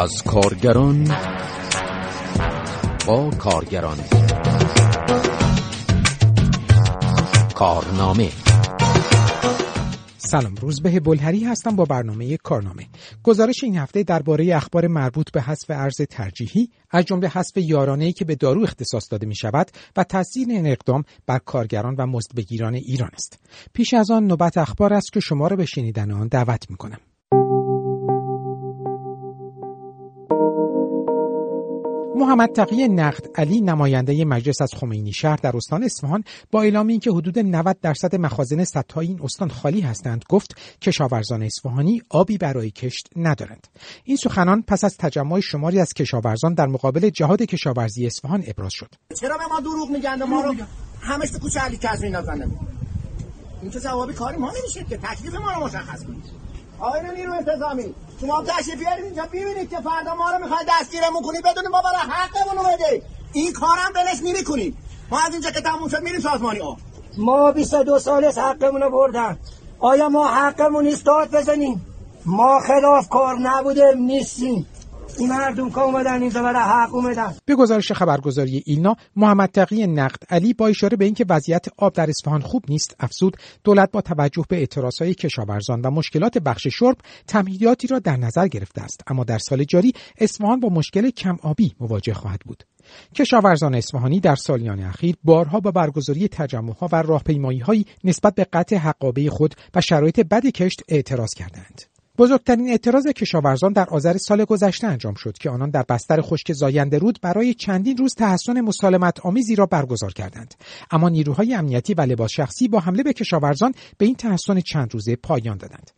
از کارگران با کارگران. کارنامه. سلام روزبه بلهری هستم با برنامه کارنامه. گزارش این هفته درباره اخبار مربوط به حذف ارز ترجیحی از جمله حذف یارانه‌ای که به دارو اختصاص داده می شود و تاثیر این اقدام بر کارگران و مزدبگیران ایران است. پیش از آن نوبت اخبار است که شما را به شنیدن آن دعوت می کنم محمد تقی نقد علی نماینده مجلس از خمینی شهر در استان اصفهان با اعلام اینکه حدود 90 درصد مخازن سدهای این استان خالی هستند گفت کشاورزان اصفهانی آبی برای کشت ندارند. این سخنان پس از تجمع شماری از کشاورزان در مقابل جهاد کشاورزی اصفهان ابراز شد. چرا به ما دروغ میگن؟ ما رو همش کوچه علی کظمی نزنه این که جوابی کاری ما نمیشه که؟ تکلیف ما رو مشخص کنید. آقای نیرو انتظامی. شما تشریف بیارید اینجا. ببینید که فردا ما رو می‌خواید دستگیرمون کنید بدونید ما برای حقمون رو این کارم بلش نمی‌کنید ما از اینجا که تموم شد میریم سازمانی ها ما 22 سال از حقمون رو بردن. آیا ما حقمون نیست بزنیم؟ ما خلاف کار نبوده نیستیم. این مردم که اومدن اینجا برای حق اومدن. به گزارش خبرگزاری ایلنا محمد تقی نقد علی با اشاره به اینکه وضعیت آب در اصفهان خوب نیست افزود دولت با توجه به اعتراضهای کشاورزان و مشکلات بخش شرب تمهیداتی را در نظر گرفته است. اما در سال جاری اصفهان با مشکل کم آبی مواجه خواهد بود. کشاورزان اصفهانی در سالیان اخیر بارها با برگزاری تجمعها و راهپیماییهایی نسبت به قطع حقابه خود و شرایط بد کشت اعتراض کردند. بزرگترین اعتراض کشاورزان در آذر سال گذشته انجام شد که آنان در بستر خشک زاینده رود برای چندین روز تحسن مسالمت آمیزی را برگزار کردند. اما نیروهای امنیتی و لباس شخصی با حمله به کشاورزان به این تحسن چند روزه پایان دادند.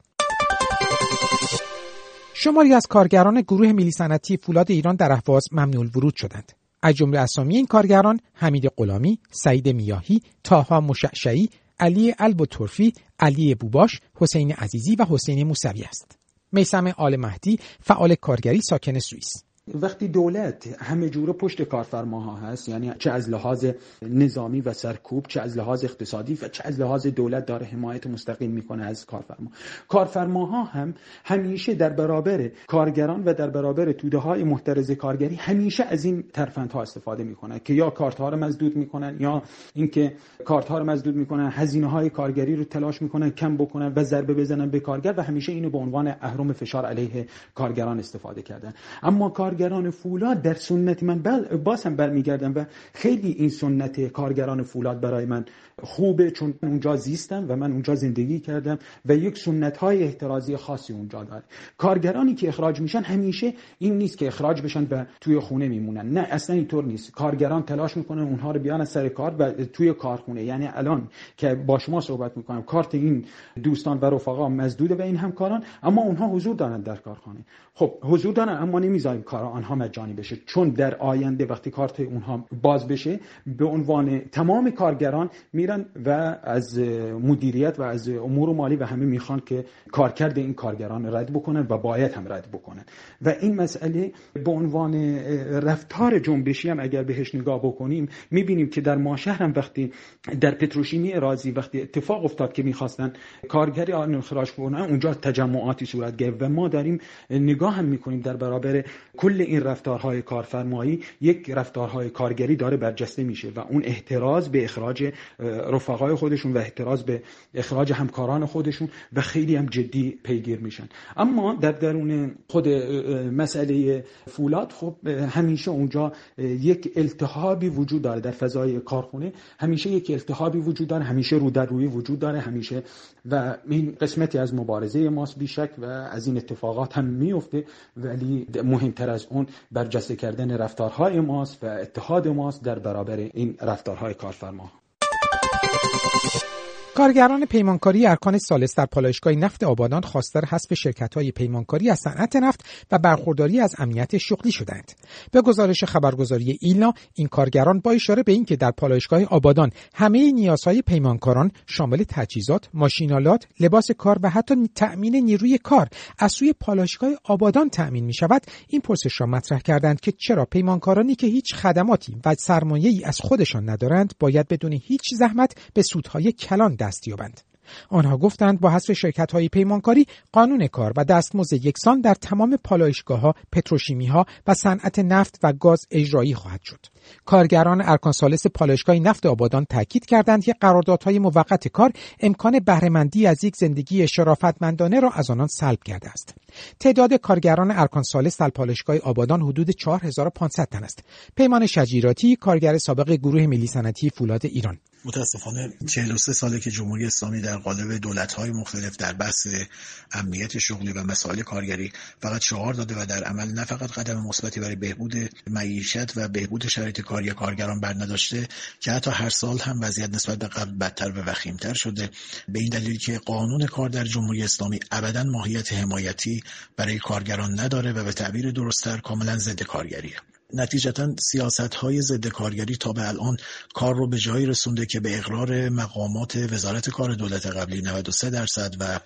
شماری از کارگران گروه ملی صنعتی فولاد ایران در اهواز ممنوع ورود شدند. از جمله اسامی این کارگران حمید غلامی، سعید میاهی، تاها مشعشعی، علی الب ترفی، علی بوباش، حسین عزیزی و حسین موسوی است. میسم آل مهدی فعال کارگری ساکن سوئیس وقتی دولت همه جوره پشت کارفرماها هست یعنی چه از لحاظ نظامی و سرکوب چه از لحاظ اقتصادی و چه از لحاظ دولت داره حمایت مستقیم می‌کنه از کارفرما. کارفرماها هم همیشه در برابر کارگران و در برابر توده های محترز کارگری همیشه از این ترفندها استفاده می‌کنن که یا کارت ها رو مزدود می‌کنن یا اینکه کارت ها رو مزدود می‌کنن هزینه های کارگری رو تلاش می‌کنن کم بکنن و ضربه بزنن به کارگر و همیشه اینو به عنوان اهرم فشار علیه کارگران استفاده کردن. اما کار کارگران فولاد در سنت من بل باز هم برمیگردم و خیلی این سنت کارگران فولاد برای من خوبه چون اونجا زیستم و من اونجا زندگی کردم و یک سنت های احترازی خاصی اونجا داره کارگرانی که اخراج میشن همیشه این نیست که اخراج بشن و توی خونه میمونن. نه اصلا اینطور نیست. کارگران تلاش می‌کنن اونها رو بیان از سر کار و توی کارخونه. یعنی الان که با شما صحبت می‌کنم کارت این دوستان و رفقا مزدوده و این همکاران اما اونها حضور دارن در کارخانه. خب حضور دارن اما نمی‌ذاریم کار آنها مجانی بشه. چون در آینده وقتی کارت اونها باز بشه به عنوان تمام کارگران میرن و از مدیریت و از امور مالی و همه می‌خوان که کارکرد این کارگران رد بکنن و باید هم رد بکنن. و این مسئله به عنوان رفتار جنبشی هم اگر بهش نگاه بکنیم می‌بینیم که در ماشهر هم وقتی در پتروشیمی رازی وقتی اتفاق افتاد که می‌خواستن کارگری آن اخراج کنن اونجا تجمعاتی صورت گرفت و ما داریم نگاه هم می‌کنیم در برابر کل این رفتارهای کارفرمایی یک رفتارهای کارگری داره برجسته میشه و اون احتراز به اخراج رفقای خودشون و احتراز به اخراج همکاران خودشون و خیلی هم جدی پیگیر میشن. اما در درون خود مسئله فولاد خب همیشه اونجا یک التهابی وجود داره در فضای کارخونه. همیشه یک التهابی وجود داره همیشه رو در روی وجود داره همیشه و این قسمتی از مبارزه ماست بیشک و از این اتفاقات هم میفته. ولی مهمتر از اون برجسته کردن رفتارهای ماست و اتحاد ماست در برابر این رفتارهای کارفرما. کارگران پیمانکاری ارکان سالس در پالایشگاه نفت آبادان خواستار حذف شرکت‌های پیمانکاری از صنعت نفت و برخورداری از امنیت شغلی شدند. به گزارش خبرگزاری ایلنا این کارگران با اشاره به اینکه در پالایشگاه آبادان همه نیازهای پیمانکاران شامل تجهیزات، ماشینالات، لباس کار و حتی تأمین نیروی کار از سوی پالایشگاه آبادان تأمین می شود، این پرسش را مطرح کردند که چرا پیمانکارانی که هیچ خدماتی و سرمایه‌ای از خودشان ندارند باید بدون هیچ زحمت به سودهای کلان دست یابند آنها گفتند با حذف شرکت های پیمانکاری قانون کار و دستمزد یکسان در تمام پالایشگاه ها، پتروشیمی ها و صنعت نفت و گاز اجرایی خواهد شد. کارگران ارکانسالس پالایشگاه نفت آبادان تاکید کردند که قراردادهای موقت کار امکان بهرهمندی از یک زندگی شرافتمندانه را از آنان سلب کرده است. تعداد کارگران ارکانسالس در پالایشگاه آبادان حدود 4500 تن است. پیمان شجیراتی کارگر سابق گروه ملی صنعتی فولاد ایران متاسفانه 43 ساله که جمهوری اسلامی در قالب دولت‌های مختلف در بحث امنیت شغلی و مسائل کارگری فقط شعار داده و در عمل نه فقط قدم مثبتی برای بهبود معیشت و بهبود شرایط کاری کارگران بر نداشته که حتی هر سال هم وضعیت نسبت به قبل بدتر و وخیمتر شده. به این دلیل که قانون کار در جمهوری اسلامی ابدا ماهیت حمایتی برای کارگران نداره و به تعبیر درستتر کاملا ضد کارگریه. نتیجتا سیاست های ضد کارگری تا به الان کار رو به جایی رسونده که به اقرار مقامات وزارت کار دولت قبلی 93 درصد و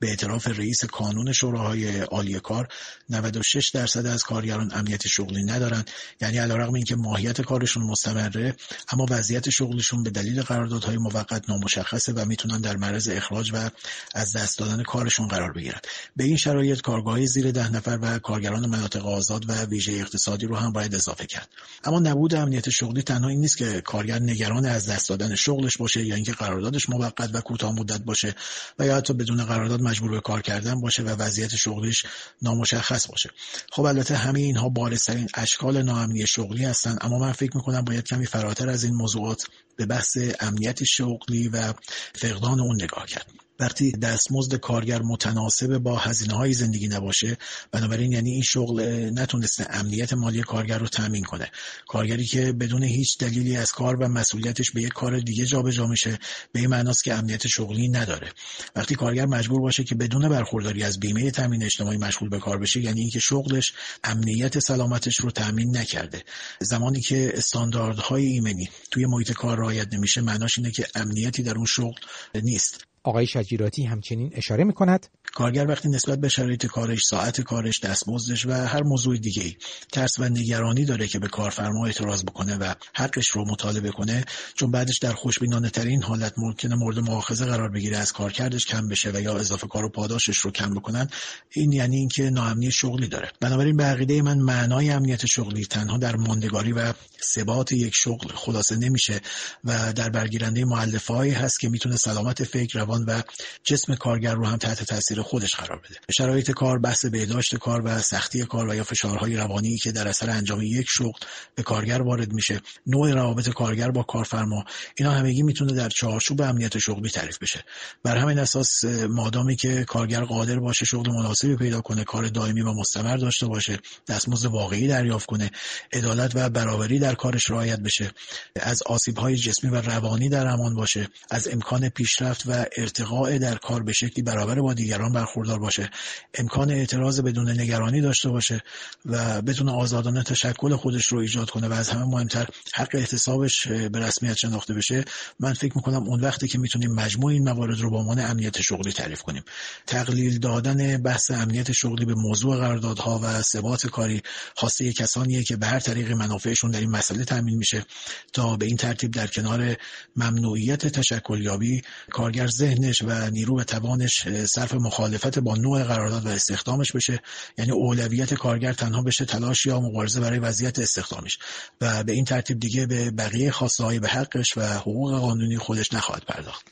به اعتراف رئیس کانون شوراهای عالی کار 96 درصد از کارگران امنیت شغلی ندارن یعنی علیرغم اینکه ماهیت کارشون مستمره اما وضعیت شغلشون به دلیل قراردادهای موقت نامشخصه و می‌تونن در معرض اخراج و از دست دادن کارشون قرار بگیرن. به این شرایط کارگاه زیر ده نفر و کارگران مناطق آزاد و ویژه اقتصادی رو هم باید اضافه کرد. اما نبود امنیت شغلی تنها این نیست که کارگر نگران از دست دادن شغلش باشه یا اینکه قراردادش موقت و کوتاه مدت باشه و یا حتی بدون قرارداد مجبور به کار کردن باشه و وضعیت شغلیش نامشخص باشه. خب البته همه اینها بارزترین اشکال ناامنی شغلی هستند اما من فکر می‌کنم باید کمی فراتر از این موضوعات به بحث امنیت شغلی و فقدان اون نگاه کرد. وقتی دستمزد کارگر متناسب با هزینه های زندگی نباشه بنابراین یعنی این شغل نتونسته امنیت مالی کارگر رو تامین کنه. کارگری که بدون هیچ دلیلی از کار و مسئولیتش به یک کار دیگه جابجا میشه به این معناست که امنیت شغلی نداره. وقتی کارگر مجبور باشه که بدون برخورداری از بیمه تامین اجتماعی مشغول به کار بشه یعنی اینکه شغلش امنیت سلامتش رو تامین نکرده. زمانی که استانداردهای ایمنی توی محیط کار رعایت نمیشه معناش اینه که امنیتی در اون شغل نیست. آقای شجیراتی همچنین اشاره می کند کارگر وقتی نسبت به شرایط کارش، ساعت کارش، دستمزدش و هر موضوع دیگه ترس و نگرانی داره که به کارفرما اعتراض بکنه و حقش رو مطالبه کنه چون بعدش در خوشبینانه ترین حالت ممکنه مورد مؤاخذه قرار بگیره از کارکردش کم بشه و یا اضافه کار و پاداشش رو کم بکنن این یعنی اینکه ناامنی شغلی داره. بنابراین به عقیده من معنای امنیت شغلی تنها در ماندگاری و ثبات یک شغل خلاصه نمیشه و در برگیرنده مؤلفه‌ای هست که می‌تونه سلامت فکر روان و جسم کارگر رو هم تحت تاثیر خودش قرار بده. شرایط کار بحث بهداشت کار و سختی کار و یا فشارهای روانی که در اثر انجام یک شغل به کارگر وارد میشه نوع روابط کارگر با کارفرما اینا همگی می‌تونه در چارچوب امنیت شغلی تعریف بشه. بر همین اساس مادامی که کارگر قادر باشه شغل مناسبی پیدا کنه کار دائمی و مستمر داشته باشه دستمزد واقعی دریافت کنه عدالت و برابری در کارش رعایت بشه از آسیب جسمی و روانی در امان باشه از امکان پیشرفت و ارتقاء در کار به شکلی برابر با دیگران برخوردار باشه. امکان اعتراض بدون نگرانی داشته باشه و بتونه آزادانه تشکل خودش رو ایجاد کنه و از همه مهمتر حق احتسابش به رسمیت شناخته بشه. من فکر می‌کنم اون وقتی که می‌تونیم مجموع این موارد رو با عنوان امنیت شغلی تعریف کنیم. تقلیل دادن بحث امنیت شغلی به موضوع قراردادها و ثبات کاری خواسته کسانیه که به هر طریق منافعشون در این مسئله تامین میشه تا به این ترتیب در کنار ممنوعیت تشکلیابی کارگر ذهنش و نیرو و توانش صرف مخالفت با نوع قرارداد و استخدامش بشه. یعنی اولویت کارگر تنها بشه تلاش یا مبارزه برای وضعیت استخدامش. و به این ترتیب دیگه به بقیه خواسته های به حقش و حقوق قانونی خودش نخواهد پرداخت.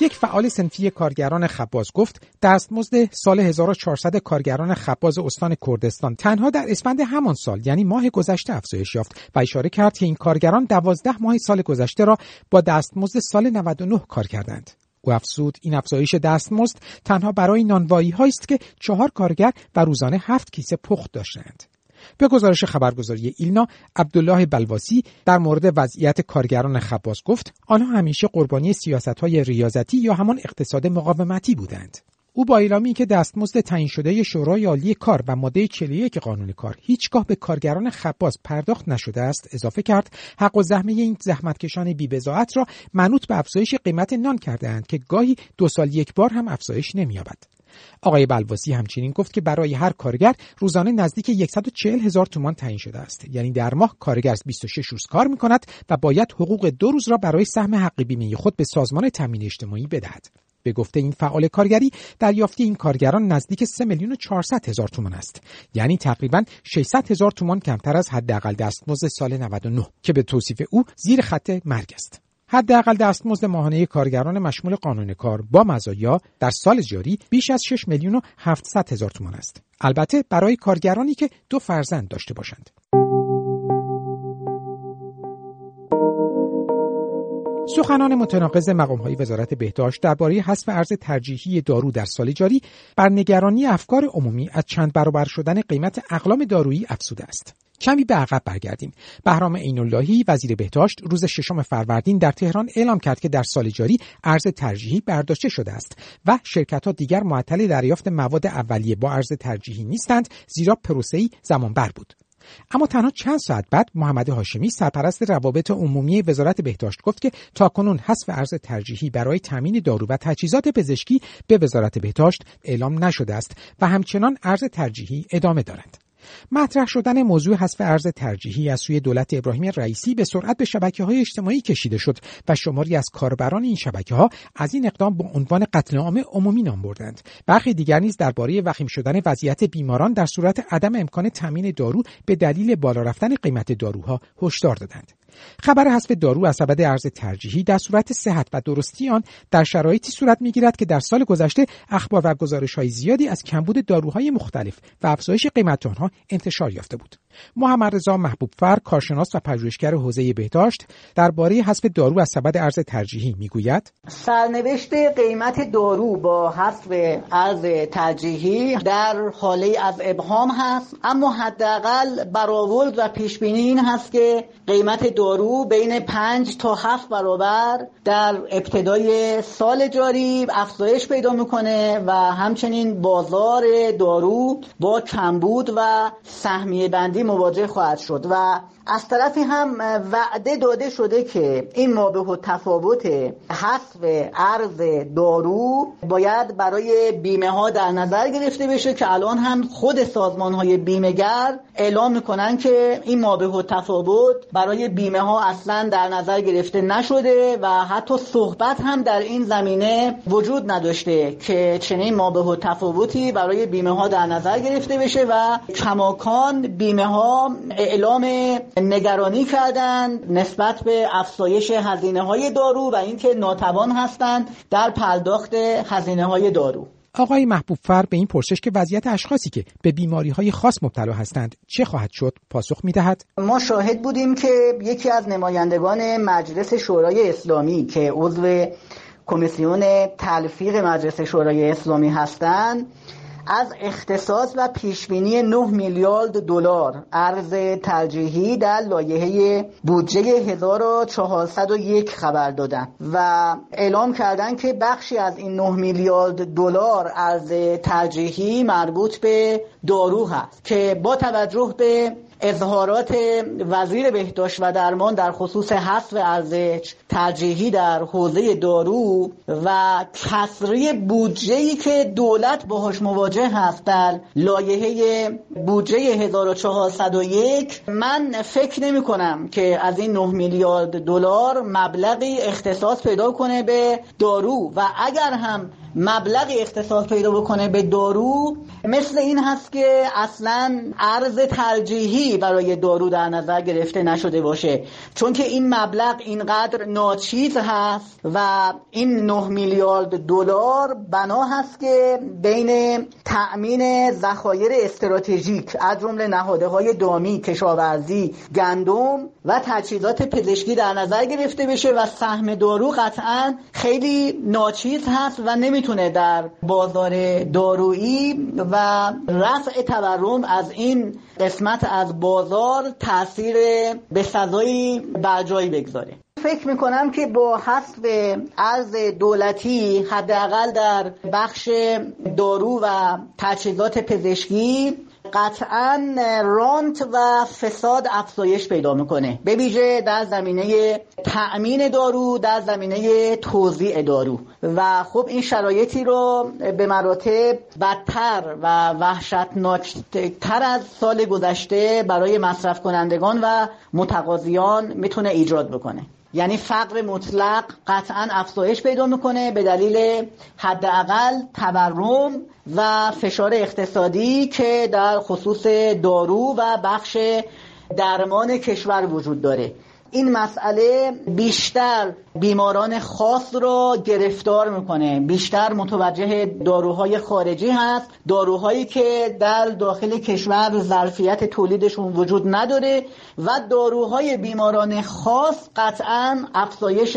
یک فعال سنفی کارگران خباز گفت دستمزد سال 1400 کارگران خباز استان کردستان تنها در اسفند همان سال یعنی ماه گذشته افزایش یافت و اشاره کرد که این کارگران دوازده ماه سال گذشته را با دستمزد سال 99 کار کردند. او افزود این افزایش دستمزد تنها برای نانوایی است که چهار کارگر و روزانه هفت کیسه پخت داشتند. به گزارش خبرگزاری ایلنا عبدالله بلواسی در مورد وضعیت کارگران خباز گفت آنها همیشه قربانی سیاست های ریاضتی یا همان اقتصاد مقاومتی بودند او با اعلامی که دستمزد تعیین شده شورای عالی کار و ماده 41 قانون کار هیچگاه به کارگران خباز پرداخت نشده است اضافه کرد حق و زحمه این زحمتکشان بی‌بضاعت را منوط به افزایش قیمت نان کردهاند که گاهی دو سال یک بار هم افزایش نمییابد. آقای بلواسی همچنین گفت که برای هر کارگر روزانه نزدیک 140 هزار تومان تعیین شده است. یعنی در ماه کارگر 26 روز کار می کند و باید حقوق دو روز را برای سهم حق بیمه خود به سازمان تامین اجتماعی بدهد. به گفته این فعال کارگری دریافت این کارگران نزدیک 3 میلیون و 400 هزار تومان است. یعنی تقریبا 600 هزار تومان کمتر از حداقل دستمزد سال 99 که به توصیف او زیر خط مرگ است. حداقل دستمزد ماهانه کارگران مشمول قانون کار با مزایا در سال جاری بیش از 6 میلیون و 700 هزار تومان است. البته برای کارگرانی که دو فرزند داشته باشند. سخنان متناقض های وزارت بهداشت درباره حذف ارز ترجیحی دارو در سال جاری بر نگرانی افکار عمومی از چند برابر شدن قیمت اقلام دارویی افزوده است. کمی به عقب برگردیم. بهرام عیناللهی وزیر بهداشت روز ششم فروردین در تهران اعلام کرد که در سال جاری ارز ترجیحی برداشته شده است و شرکت ها دیگر معطل دریافت مواد اولیه با ارز ترجیحی نیستند زیرا پروسه‌ای زمانبر بود. اما تنها چند ساعت بعد محمد هاشمی سرپرست روابط عمومی وزارت بهداشت گفت که تاکنون حذف ارز ترجیحی برای تامین دارو و تجهیزات پزشکی به وزارت بهداشت اعلام نشده است و همچنان ارز ترجیحی ادامه دارند. مطرح شدن موضوع حذف ارز ترجیحی از سوی دولت ابراهیم رئیسی به سرعت به شبکه های اجتماعی کشیده شد و شماری از کاربران این شبکه ها از این اقدام به عنوان قتل عام عمومی نام بردند. برخی دیگر نیز درباره وخیم شدن وضعیت بیماران در صورت عدم امکان تامین دارو به دلیل بالا رفتن قیمت داروها هشدار دادند. خبر حذف دارو از سبد ارز ترجیحی در صورت صحت و درستی آن در شرایطی صورت می‌گیرد که در سال گذشته اخبار و گزارش های زیادی از کمبود داروهای مختلف و افزایش قیمت آنها انتشار یافته بود. محمد رضا محبوب فر کارشناس و پژوهشگر حوزه بهداشت درباره حذف دارو از سبد ارز ترجیحی می‌گوید سرنوشت قیمت دارو با حذف ارز ترجیحی در حاله از ابهام هست اما حداقل برآورد و پیش بینی این هست که قیمت دارو بین 5 تا 7 برابر در ابتدای سال جاری افزایش پیدا می‌کنه و همچنین بازار دارو با کمبود و سهمیه بندی مواجه خواهد شد و از طرفی هم وعده داده شده که این مابه و تفاوت حذف ارز دارو باید برای بیمه ها در نظر گرفته بشه که الان هم خود سازمان های بیمهگر اعلام می‌کنن که این مابه و تفاوت برای بیمه ها اصلا در نظر گرفته نشده و حتی صحبت هم در این زمینه وجود نداشته که چنین مابه و تفاوتی برای بیمه ها در نظر گرفته بشه و کماکان بیمه ها اعلام نگرانی کردند نسبت به افزایش هزینه های دارو و اینکه ناتوان هستند در پرداخت هزینه های دارو آقای محبوب فر به این پرسش که وضعیت اشخاصی که به بیماری های خاص مبتلا هستند چه خواهد شد پاسخ می دهد؟ ما شاهد بودیم که یکی از نمایندگان مجلس شورای اسلامی که عضو کمیسیون تلفیق مجلس شورای اسلامی هستند از اختصاص و پیشبینی 9 میلیارد دلار ارز ترجیحی در لایحه بودجه 1401 خبر دادن و اعلام کردن که بخشی از این 9 میلیارد دلار ارز ترجیحی مربوط به دارو هست که با توجه به اظهارات وزیر بهداشت و درمان در خصوص حذف ارزش ترجیحی در حوزه دارو و کسری بودجه که دولت باهاش مواجه هست در لایحه بودجه 1401 من فکر نمی کنم که از این 9 میلیارد دلار مبلغی اختصاص پیدا کنه به دارو. و اگر هم مبلغی اختصاص پیدا بکنه به دارو. مثل این هست که اصلا ارز ترجیحی برای دارو در نظر گرفته نشده باشه. چون که این مبلغ اینقدر ناچیز هست و این 9 میلیارد دلار بنا هست که بین تأمین ذخایر استراتژیک از جمله نهاده های دامی کشاورزی گندم و تجهیزات پزشکی در نظر گرفته بشه و سهم دارو قطعا خیلی ناچیز هست و نمی‌تونه در بازار دارویی و رفع تورم از این قسمت از بازار تاثیر به سزایی برجایی بگذاره. فکر می‌کنم که با حذف ارز دولتی حداقل در بخش دارو و تجهیزات پزشکی قطعا رانت و فساد افزایش پیدا می‌کنه. به ویژه در زمینه تأمین دارو در زمینه توزیع دارو. و خب این شرایطی رو به مراتب بدتر و وحشتناکتر از سال گذشته برای مصرف کنندگان و متقاضیان می‌تونه ایجاد بکنه. یعنی فقر مطلق قطعا افزایش پیدا می‌کنه به دلیل حداقل تورم و فشار اقتصادی که در خصوص دارو و بخش درمان کشور وجود داره. این مسئله بیشتر بیماران خاص را گرفتار می‌کنه. بیشتر متوجه داروهای خارجی هست داروهایی که در داخل کشور ظرفیت تولیدشون وجود نداره و داروهای بیماران خاص قطعا افزایش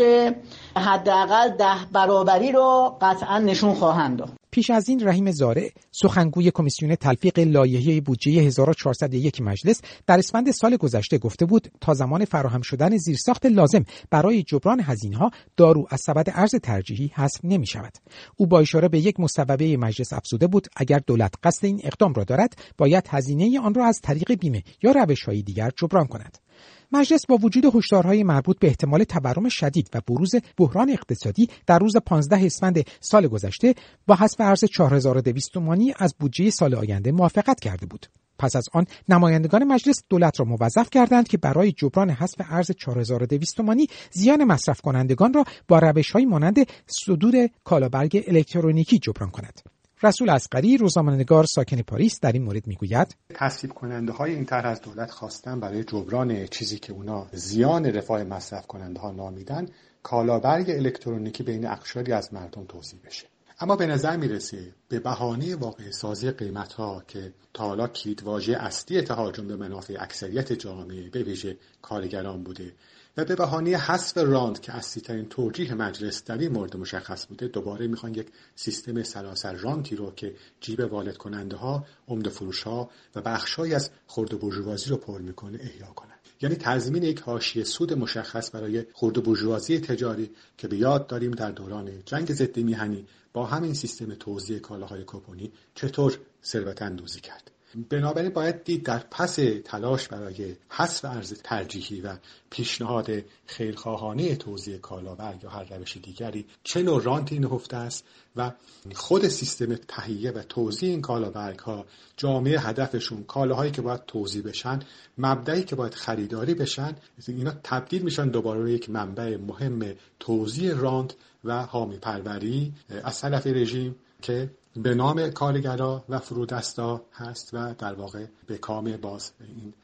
حداقل ده برابری را قطعا نشون خواهند داد. پیش از این رحیم زارع سخنگوی کمیسیون تلفیق لایحه بودجه 1401 مجلس در اسفند سال گذشته گفته بود تا زمان فراهم شدن زیرساخت لازم برای جبران هزینه ها دارو از سبد ارز ترجیحی حذف نمی شود او با اشاره به یک مصوبه مجلس افزوده بود اگر دولت قصد این اقدام را دارد باید هزینه آن را از طریق بیمه یا روش‌های دیگر جبران کند. مجلس با وجود هشدارهای مربوط به احتمال تورم شدید و بروز بحران اقتصادی در روز 15 اسفند سال گذشته با حذف ارز 4200 تومانی از بودجه سال آینده موافقت کرده بود. پس از آن نمایندگان مجلس دولت را موظف کردند که برای جبران حذف ارز 4200 تومانی زیان مصرف کنندگان را با روش‌های مانند صدور کالابرگ الکترونیکی جبران کند. رسول اسقری روزنامه‌نگار ساکن پاریس در این مورد می‌گوید تصویب کننده های این طرح از دولت خواستن برای جبران چیزی که اونا زیان رفاه مصرف کننده ها نامیدن کالابرگ الکترونیکی بین اقشاری از مردم توضیح بشه. اما به نظر می‌رسه به بهانه واقع سازی قیمت ها که تا حالا کلیدواژه اصلی تهاجم به منافع اکثریت جامعه به ویژه کارگران بوده و به بهانه حذف راند که ترین توجیه مجلس در این مورد مشخص بوده دوباره می‌خوان یک سیستم سراسر رانتی رو که جیب والد کننده ها عمده فروش ها و بخشهایی از خرد و رو پر می‌کنه احیا کنند یعنی تضمین یک حاشیه سود مشخص برای خرد و تجاری که به یاد داریم در دوران جنگ ضد میهنی با همین سیستم توزیع کالاهای کوپونی چطور ثروت اندوزی کرد. بنابراین باید دید در پس تلاش برای حذف ارز ترجیحی و پیشنهاد خیرخواهانه توزیع کالابرگ یا هر روش دیگری چه نوع رانتی نهفته است و خود سیستم تهیه و توزیع این کالابرگ ها جامعه هدفشون کالاهایی که باید توزیع بشن مبدعی که باید خریداری بشن اینا تبدیل میشن دوباره به یک منبع مهم توزیع رانت و حامی پروری از طرف رژیم که به نام کارگرا و فرودستا هست و در واقع به کام باز این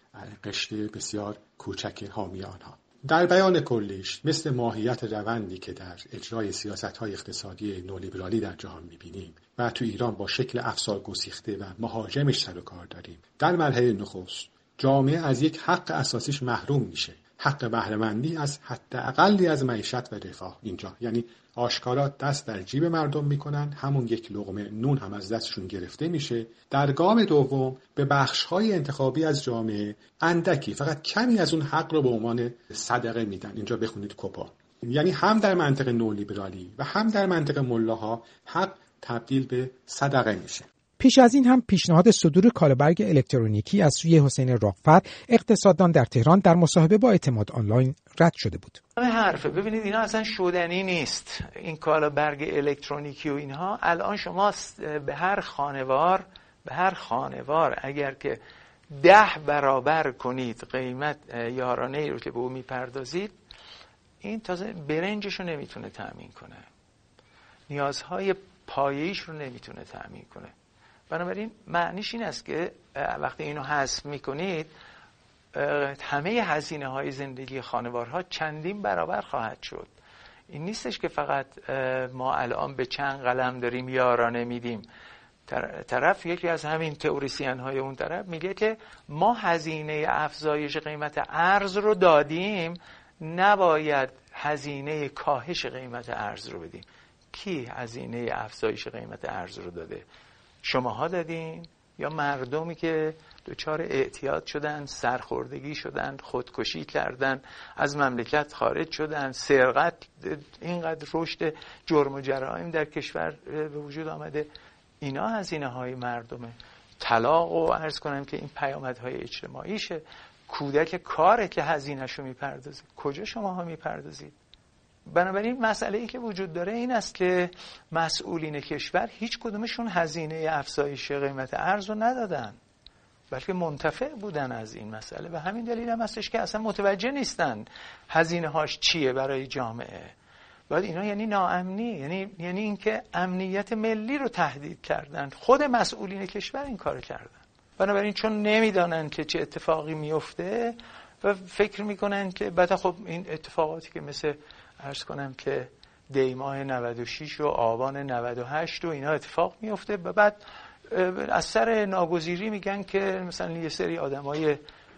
قشته بسیار کوچک حامی آنها. در بیان کلیش مثل ماهیت روندی که در اجرای سیاست های اقتصادی نولیبرالی در جهان می‌بینیم و تو ایران با شکل افسار گسیخته و مهاجمش سر و کار داریم در مرحله نخست جامعه از یک حق اساسیش محروم میشه. حق بهرهمندی از حداقلی از معیشت و رفاه اینجا. یعنی آشکارا دست در جیب مردم می‌کنن همون یک لغمه نون هم از دستشون گرفته میشه. در گام دوم به بخشهای انتخابی از جامعه اندکی فقط کمی از اون حق رو به عنوان صدقه میدن. اینجا بخونید کپا یعنی هم در منطق نولیبرالی و هم در منطق ملاها حق تبدیل به صدقه میشه. پیش از این هم پیشنهاد صدور کالبرگ الکترونیکی از سوی حسین راقفر اقتصاددان در تهران در مصاحبه با اعتماد آنلاین رد شده بود. حرفه. ببینید اینا اصلا شدنی نیست. این کالابرگ الکترونیکی و اینها الان شما به هر خانوار به هر خانوار اگر که ده برابر کنید قیمت یارانه ای رو که به او می‌پردازید این تازه برنجش رو نمی‌تونه تأمین کنه. نیازهای پایهیش رو نمی‌تونه تأمین کنه. بنابراین معنیش این است که وقتی اینو حذف می‌کنید همه هزینه های زندگی خانوارها چندین برابر خواهد شد. این نیستش که فقط ما الان به چند قلم داریم یارانه میدیم. طرف یکی از همین تئوریسین های اون طرف میگه که ما هزینه افزایش قیمت ارز رو دادیم نباید هزینه کاهش قیمت ارز رو بدیم. کی هزینه افزایش قیمت ارز رو داده؟ شماها دادین؟ یا مردمی که دچار اعتیاد شدن سرخوردگی شدن خودکشی کردن از مملکت خارج شدن سرقت اینقدر رشد جرم و جرائم در کشور به وجود آمده. اینا هزینه های مردمه. طلاق و عرض کنم که این پیامدهای اجتماعیشه. کودک کاره که هزینهش رو می‌پردازید کجا شما ها می‌پردازید؟ بنابراین مسئله ای که وجود داره این است که مسئولین کشور هیچ کدومشون هزینه افزایش قیمت ارز رو ندادن بلکه منتفع بودن از این مسئله و همین دلیل هم هستش که اصلا متوجه نیستن هزینه هاش چیه برای جامعه. باید اینا یعنی ناامنی یعنی یعنی اینکه امنیت ملی رو تهدید کردن. خود مسئولین کشور این کار کردن. بنابراین چون نمی‌دانن که چه اتفاقی میفته و فکر می‌کنن که بعد خب این اتفاقاتی که مثل ارز کنم که دیماه 96 و آبان 98 و اینا اتفاق میفته و بعد از سر ناگزیری میگن که مثلا یه سری آدمای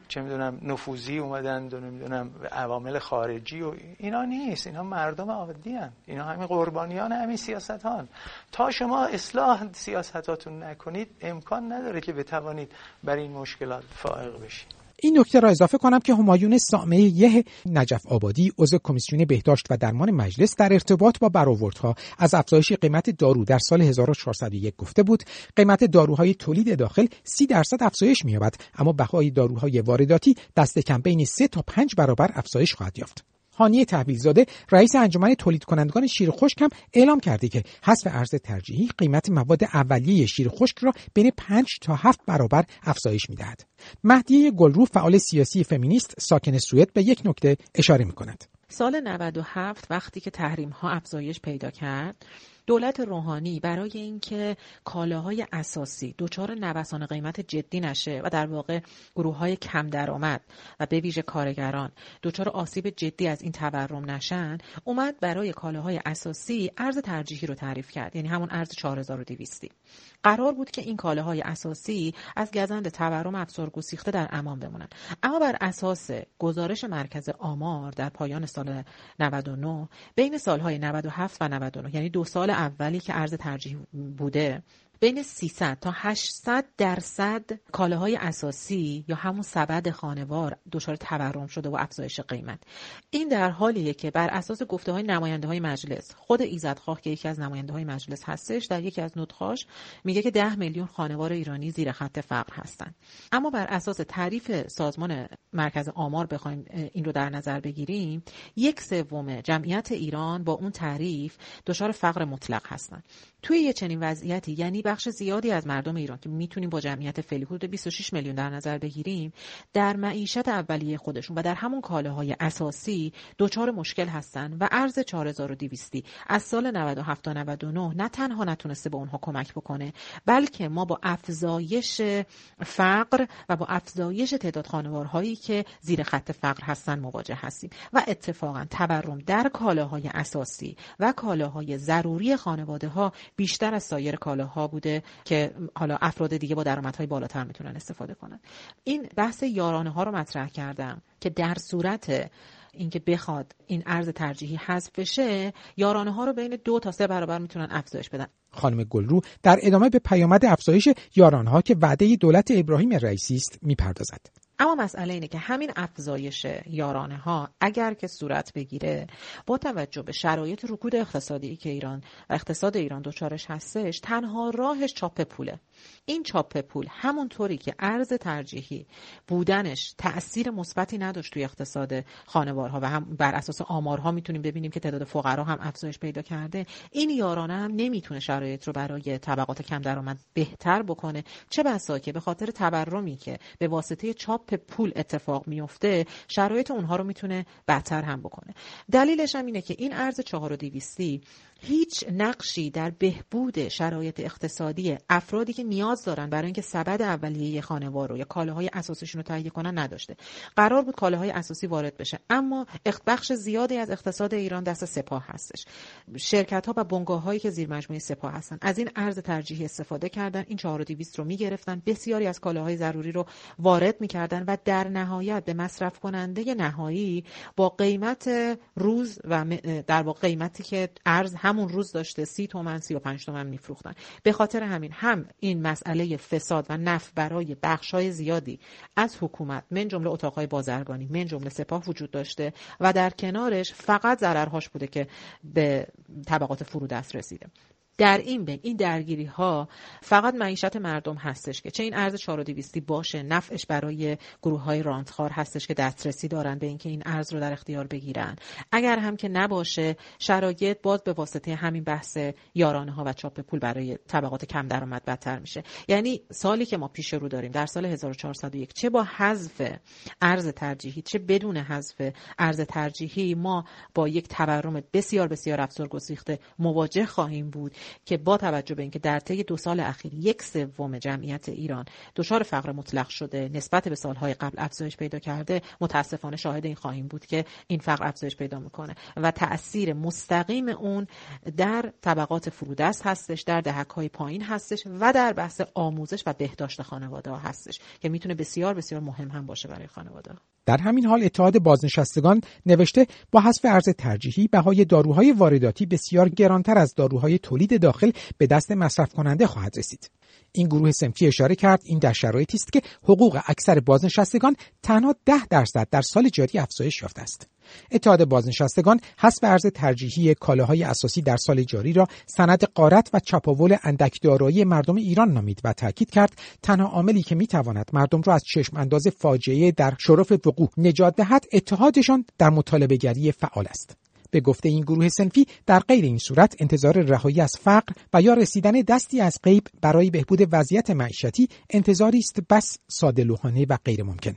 چه می‌دونم نفوذی اومدن و نمی‌دونم عوامل خارجی و اینا نیست. اینا مردم عادی هن. اینا همین قربانیان همین سیاست هان تا شما اصلاح سیاستاتون نکنید امکان نداره که بتوانید بر این مشکلات فائق بشید. این نکته را اضافه کنم که همایون سامه یه نجف آبادی عضو کمیسیون بهداشت و درمان مجلس در ارتباط با برآوردها از افزایش قیمت دارو در سال 1401 گفته بود قیمت داروهای تولید داخل 30 درصد افزایش می‌یابد اما بهای داروهای وارداتی دست کم بین 3 تا 5 برابر افزایش خواهد یافت. هانی تحویلزاده رئیس انجمن تولید کنندگان شیر خشک هم اعلام کرده که حذف ارز ترجیحی قیمت مواد اولیه شیر خشک را بین 5 تا 7 برابر افزایش می‌دهد. مهدیه گلرو فعال سیاسی فمینیست ساکن سوئد به یک نکته اشاره می کند. سال 97 وقتی که تحریم ها افزایش پیدا کرد دولت روحانی برای اینکه کالاهای اساسی دچار نوسان قیمت جدی نشه و در واقع گروه های کم درآمد و به ویژه کارگران دچار آسیب جدی از این تورم نشن اومد برای کالاهای اساسی ارز ترجیحی رو تعریف کرد یعنی همون ارز 4200 قرار بود که این کالاهای اساسی از گزند تورم افزار گسیخته در امان بمونن اما بر اساس گزارش مرکز آمار در پایان سال 99 بین سالهای 97 و 99 یعنی دو سال اولی که ارز ترجیح بوده بین 300 تا 800 درصد کالاهای اساسی یا همون سبد خانوار دچار تورم شده و افزایش قیمت. این در حالیه که بر اساس گفته های مجلس خود ایزدخواه که یکی از نماینده مجلس هستش در یکی از نطخاش میگه که 10 میلیون خانوار ایرانی زیر خط فقر هستند. اما بر اساس تعریف سازمان مرکز آمار بخوایم این رو در نظر بگیریم یک سوم جمعیت ایران با اون تعریف دچار فقر مطلق هستند. توی یه چنین وضعیتی یعنی بخش زیادی از مردم ایران که می‌تونیم با جمعیت فعلی حدود 26 میلیون در نظر بگیریم در معیشت اولیه خودشون و در همون کالاهای اساسی دچار مشکل هستن و ارز 4200 از سال 97 تا 99 نه تنها نتونسته به اونها کمک بکنه بلکه ما با افزایش فقر و با افزایش تعداد خانوارهایی که زیر خط فقر هستن مواجه هستیم و اتفاقا تورم در کالاهای اساسی و کالاهای ضروری خانواده ها بیشتر از سایر کالاها بوده که حالا افراد دیگه با درآمدهای بالاتر می‌تونن استفاده کنن. این بحث یارانه ها رو مطرح کردم که در صورت اینکه بخواد این ارز ترجیحی حذف بشه یارانه ها رو بین دو تا سه برابر می‌تونن افزایش بدن. خانم گلرو در ادامه به پیامد افزایش یارانه ها که وعده دولت ابراهیم رئیسی است می‌پردازد. اما مسئله اینه که همین افزایش یارانه ها اگر که صورت بگیره با توجه به شرایط رکود اقتصادی که ایران اقتصاد ایران دچارش هستش تنها راهش چاپ پوله. این چاپ پول همونطوری که ارز ترجیحی بودنش تاثیر مثبتی نداشت توی اقتصاد خانوارها و هم بر اساس آمارها می‌تونیم ببینیم که تعداد فقرا هم افزایش پیدا کرده. این یارانه هم نمی‌تونه شرایط رو برای طبقات کم درآمد بهتر بکنه. چه بسا که به خاطر تورمی که به واسطه چاپ پول اتفاق میفته شرایط اونها رو می‌تونه بدتر هم بکنه. دلیلش هم اینه که این ارز 4200 هیچ نقشی در بهبود شرایط اقتصادی افرادی که نیاز دارن برای اینکه سبد اولیه خانوار رو یا کالاهای اساسیشون رو تهیه کنن نداشته. قرار بود کالاهای اساسی وارد بشه. اما بخش زیادی از اقتصاد ایران دست سپاه هستش. شرکت ها و بنگاه هایی که زیر مجموعه سپاه هستن از این ارز ترجیحی استفاده کردن. این 4200 رو می‌گرفتن. بسیاری از کالاهای ضروری رو وارد می‌کردن و در نهایت به مصرف کننده نهایی با قیمت روز و در واقع قیمتی که ارز هم همون روز داشته سی تومن سی و پنج تومن میفروختن. به خاطر همین هم این مسئله فساد و نف برای بخش های زیادی از حکومت من جمله اتاقهای بازرگانی من جمله سپاه وجود داشته و در کنارش فقط ضررهاش بوده که به طبقات فرودست رسیده. در این بین این درگیری ها فقط معیشت مردم هستش که چه این ارز 4200 باشه نفعش برای گروه های رانتخار هستش که دسترسی دارن به اینکه این ارز رو در اختیار بگیرن. اگر هم که نباشه شرایط باز به واسطه همین بحث یارانه ها و چاپ پول برای طبقات کم درآمد بدتر میشه. یعنی سالی که ما پیش رو داریم در سال 1401 چه با حذف ارز ترجیحی چه بدون حذف ارز ترجیحی ما با یک تورم بسیار بسیار افزار گسیخته مواجه خواهیم بود. که با توجه به اینکه در طی دو سال اخیر یک سوم جمعیت ایران دچار فقر مطلق شده نسبت به سالهای قبل افزایش پیدا کرده متاسفانه شاهد این خواهیم بود که این فقر افزایش پیدا می‌کنه و تاثیر مستقیم اون در طبقات فرودست هستش در دهک های پایین هستش و در بحث آموزش و بهداشت خانواده ها هستش که می‌تونه بسیار بسیار مهم هم باشه برای خانواده در همین حال اتحاد بازنشستگان نوشته با حذف ارز ترجیحی بهای داروهای وارداتی بسیار گرانتر از داروهای تولید داخل به دست مصرف کننده خواهد رسید. این گروه سمفی اشاره کرد این در شرایطی است که حقوق اکثر بازنشستگان تنها ده درصد در سال جاری افزایش یافته است. اتحاد بازنشستگان حذف ارز ترجیحی کالاهای اساسی در سال جاری را سند قارت و چپاول اندک دارایی مردم ایران نامید و تاکید کرد تنها عاملی که می‌تواند مردم را از چشم انداز فاجعه در شرف وقوع نجات دهد اتحادشان در مطالبه گری فعال است به گفته این گروه سنفی در غیر این صورت انتظار رهایی از فقر و یا رسیدن دستی از غیب برای بهبود وضعیت معیشتی انتظاری است بس ساده و غیر ممکن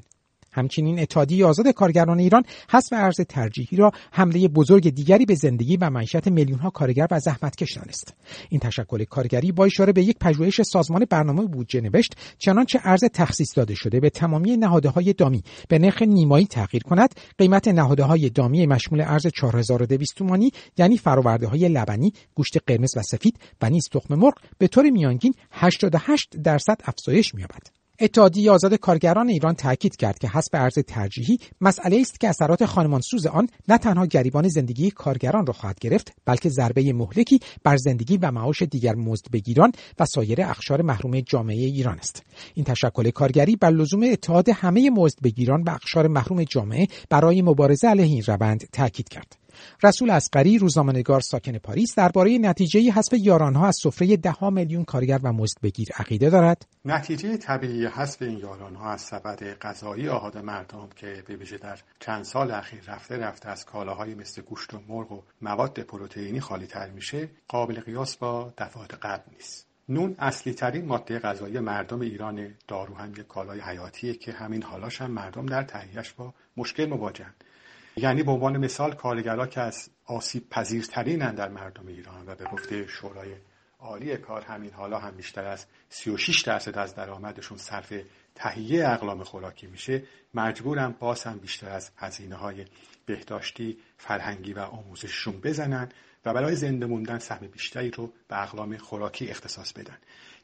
همچنین اتحادیه آزاد کارگران ایران حذف ارز ترجیحی را حمله بزرگ دیگری به زندگی و معیشت میلیون ها کارگر و زحمتکش دانست این تشکل کارگری با اشاره به یک پژوهش سازمان برنامه بودجه نوشت چنانچه ارز تخصیص داده شده به تمامی نهاده های دامی به نرخ نیمایی تغییر کند قیمت نهاده های دامی مشمول ارز 4200 تومانی یعنی فراورده های لبنی گوشت قرمز و سفید و نیز تخم مرغ به طور میانگین 88 درصد افزایش می‌یابد. اتحادیه آزاد کارگران ایران تاکید کرد که حسب ارز ترجیحی مسئله است که اثرات خانمانسوز آن نه تنها گریبان زندگی کارگران را خواهد گرفت بلکه ضربه مهلکی بر زندگی و معاش دیگر مزدبگیران و سایر اخشار محروم جامعه ایران است. این تشکل کارگری بر لزوم اتحاد همه مزدبگیران و اخشار محروم جامعه برای مبارزه علیه این روند تاکید کرد. رسول اسقری روزنامه‌نگار ساکن پاریس درباره نتیجه حذف یارانها از سفره ده میلیون کارگر و بگیر عقیده دارد. نتیجه طبیعی حذف این یارانها از سبد غذایی آهاد مردم که به ویژه در چند سال اخیر رفته رفته از کالاهای مثل گوشت و مرغ و مواد پروتئینی خالی تر میشه قابل قیاس با دفعات قبل نیست. نون اصلی ترین ماده غذایی مردم ایران دارو هم یک کالای حیاتیه که همین حالاش هم مردم در تهیهش با مشکل مواجهند یعنی به عنوان مثال کارگرها که از آسیب پذیرترینن در مردم ایران و به گفته شورای عالی کار همین حالا هم بیشتر از 36 درصد از درآمدشون صرف تهیه اقلام خوراکی میشه مجبورن باز هم بیشتر از هزینه های بهداشتی فرهنگی و آموزششون بزنن و برای زنده موندن سهم بیشتری رو به اقلام خوراکی اختصاص بدن.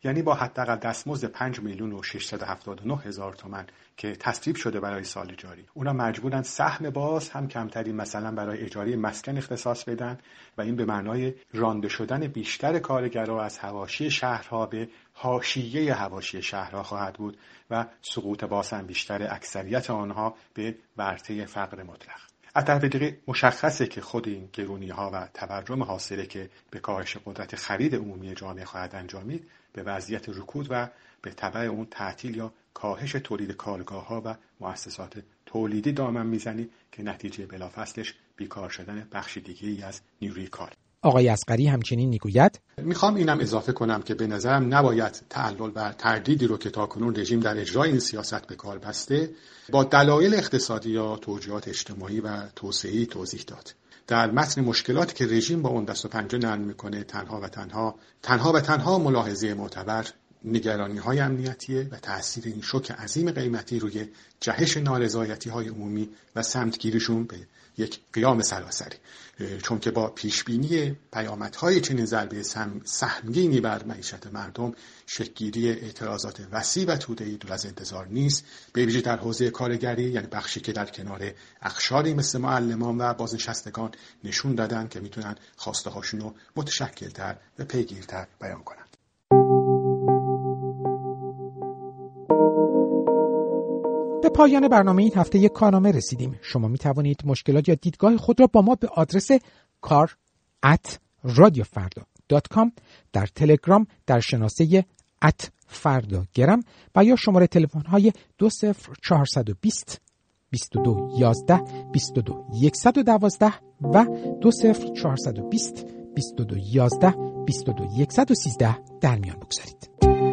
یعنی با حداقل دستمزد 5 میلیون و 679 هزار تومن که تصویب شده برای سال جاری. اونا مجبورن سهم باز هم کمتری مثلا برای اجاره مسکن اختصاص بدن و این به معنای رانده شدن بیشتر کارگرها از هواشی شهرها به حاشیه هواشی شهرها خواهد بود و سقوط باز هم بیشتر اکثریت آنها به ورطه فقر مطلق. از طرف دیگه مشخصه که خود این گرونی ها و تورم حاصله که به کاهش قدرت خرید عمومی جامعه خواهد انجامید به وضعیت رکود و به طبع اون تعطیل یا کاهش تولید کارگاه ها و مؤسسات تولیدی دامن می‌زنی که نتیجه بلافصلش بیکار شدن بخش دیگه ای از نیروی کار. آقای اسقری همچنین می‌گوید می‌خوام اینم اضافه کنم که به نظرم نباید تعلل و تردیدی رو که تاکنون رژیم در اجرای این سیاست به کار بسته با دلایل اقتصادی یا توجیهات اجتماعی و توسعی توضیح داد. در متن مشکلاتی که رژیم با اون دست و پنجه نرم می‌کنه تنها و تنها تنها و تنها ملاحظه معتبر نگرانی های امنیتیه و تاثیر این شوک عظیم قیمتی روی جهش نارضایتی های عمومی و سمتگیریشون به یک قیام سراسری. چون که با پیشبینی پیامدهای چنین ضربه سهمگینی بر معیشت مردم شکگیری اعتراضات وسیع و توده‌ای دور از انتظار نیست. به ویژه در حوزه کارگری یعنی بخشی که در کنار اخشاری مثل معلمان و بازنشستگان نشون دادن که می‌تونن خواسته هاشون رو متشکلتر و پیگیرتر بیان کنن. به پایان برنامه این هفته یک کارنامه رسیدیم شما می توانید مشکلات یا دیدگاه خود را با ما به آدرس کار at در تلگرام در شناسه ات فردا گرم و یا شماره تلفن های 20420 22 11 22 112 و 20420 22 11 22 113 در میان بگذارید.